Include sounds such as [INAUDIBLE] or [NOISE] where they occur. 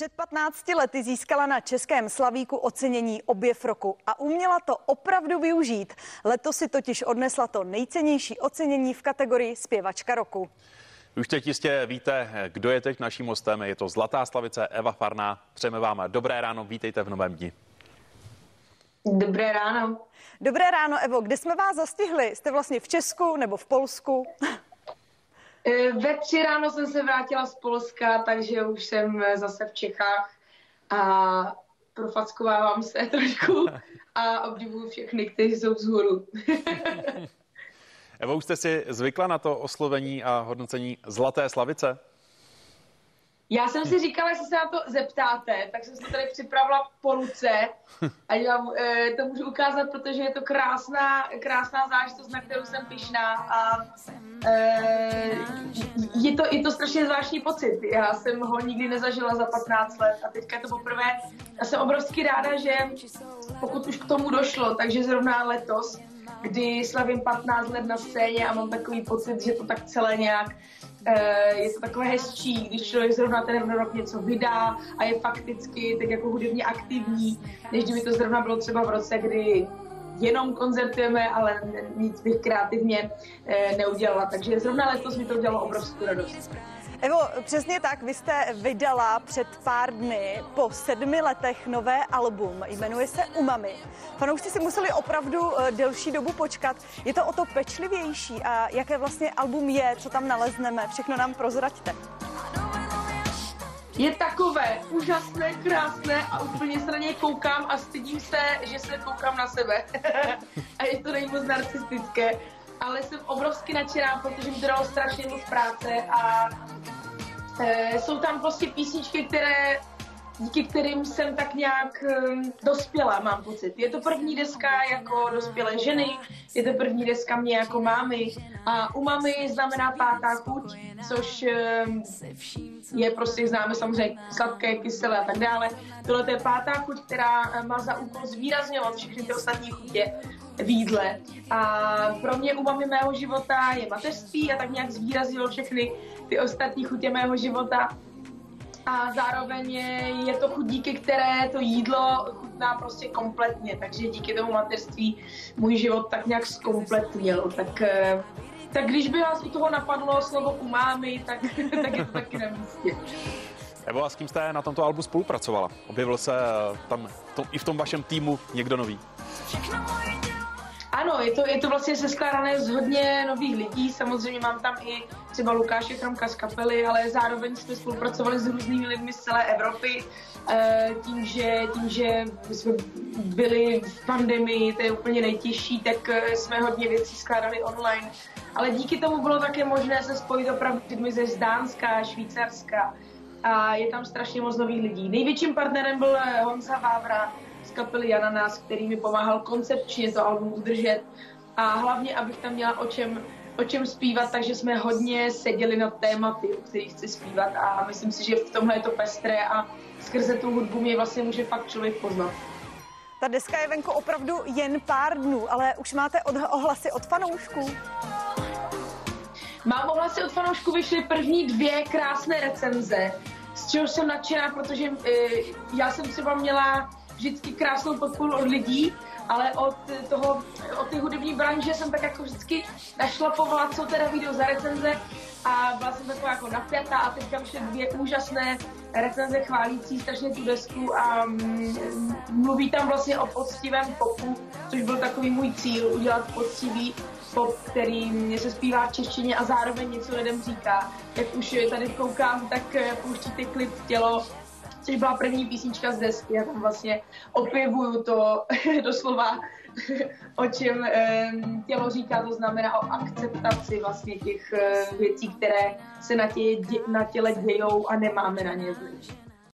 Před 15 lety získala na Českém Slavíku ocenění objev roku a uměla to opravdu využít. Letos si totiž odnesla to nejcennější ocenění v kategorii zpěvačka roku. Už teď jistě víte, kdo je teď naším hostem. Je to Zlatá Slavice Eva Farná. Přejeme vám dobré ráno, vítejte v novém dni. Dobré ráno. Dobré ráno, Evo. Kde jsme vás zastihli? Jste vlastně v Česku nebo v Polsku? E, ve tři ráno jsem se vrátila z Polska, takže už jsem zase v Čechách a profackovávám se [LAUGHS] trošku a obdivuju všechny, kteří jsou vzhůru. [LAUGHS] Evo, už jste si zvykla na to oslovení a hodnocení Zlaté slavice? Já jsem si říkala, jestli se na to zeptáte, tak jsem se tady připravila po ruce a vám e, to můžu ukázat, protože je to krásná, krásná zážitost, na kterou jsem pišná a e, je, to, je to strašně zvláštní pocit. Já jsem ho nikdy nezažila za 15 let a teďka je to poprvé. Já jsem obrovsky ráda, že pokud už k tomu došlo, takže zrovna letos, kdy slavím 15 let na scéně a mám takový pocit, že to tak celé nějak Eh, je to takové hezčí, když člověk zrovna ten rok něco vydá a je fakticky tak jako hudebně aktivní, než kdyby to zrovna bylo třeba v roce, kdy jenom koncertujeme, ale nic bych kreativně eh, neudělala. Takže zrovna letos mi to udělalo obrovskou radost. Evo, přesně tak, vy jste vydala před pár dny po sedmi letech nové album, jmenuje se Umami. Fanoušci si museli opravdu uh, delší dobu počkat. Je to o to pečlivější a jaké vlastně album je, co tam nalezneme, všechno nám prozraďte. Je takové úžasné, krásné a úplně se na něj koukám a stydím se, že se koukám na sebe. [LAUGHS] a je to nejmoc narcistické ale jsem obrovsky nadšená, protože mi to dalo strašně moc práce a e, jsou tam prostě písničky, které díky kterým jsem tak nějak um, dospěla, mám pocit. Je to první deska jako dospělé ženy, je to první deska mě jako mámy a u mamy znamená pátá chuť, což um, je prostě známe samozřejmě sladké, kyselé a tak dále. Tohle je pátá chuť, která má za úkol zvýrazňovat všechny ty ostatní chutě v jídle. A pro mě u mamy mého života je mateřství a tak nějak zvýrazilo všechny ty ostatní chutě mého života a zároveň je to chuť, díky které to jídlo chutná prostě kompletně, takže díky tomu mateřství můj život tak nějak zkompletnil, tak eh, tak když by vás u toho napadlo slovo umámy, tak, [LAUGHS] tak je to taky na místě. Evo, a s kým jste na tomto albu spolupracovala? Objevil se eh, tam to, i v tom vašem týmu někdo nový? Ano, je to, je to vlastně seskládané z hodně nových lidí. Samozřejmě mám tam i třeba Lukáše Chromka z kapely, ale zároveň jsme spolupracovali s různými lidmi z celé Evropy. Eh, tím, že, tím, že jsme byli v pandemii, to je úplně nejtěžší, tak eh, jsme hodně věcí skládali online. Ale díky tomu bylo také možné se spojit opravdu lidmi ze Zdánska, Švýcarska a je tam strašně moc nových lidí. Největším partnerem byl eh, Honza Vávra, z kapely Jana s který mi pomáhal koncepčně to album udržet a hlavně, abych tam měla o čem, o čem zpívat, takže jsme hodně seděli na tématy, o kterých chci zpívat a myslím si, že v tomhle je to pestré a skrze tu hudbu mě vlastně může fakt člověk poznat. Ta deska je venku opravdu jen pár dnů, ale už máte od, ohlasy od fanoušků? Mám ohlasy od fanoušků, vyšly první dvě krásné recenze, z čeho jsem nadšená, protože e, já jsem třeba měla vždycky krásnou podporu od lidí, ale od toho, od té hudební branže jsem tak jako vždycky našla povolat, co teda video za recenze a byla jsem taková jako napjatá a teďka vyšly dvě úžasné recenze chválící strašně tu desku a mm, mluví tam vlastně o poctivém popu, což byl takový můj cíl, udělat poctivý pop, který mě se zpívá v češtině a zároveň něco lidem říká. Jak už tady koukám, tak pouštíte klip Tělo což byla první písnička z desky. Já tam vlastně opěvuju to [LAUGHS] doslova, o čem tělo říká, to znamená o akceptaci vlastně těch věcí, které se na těle dějou a nemáme na ně vliv.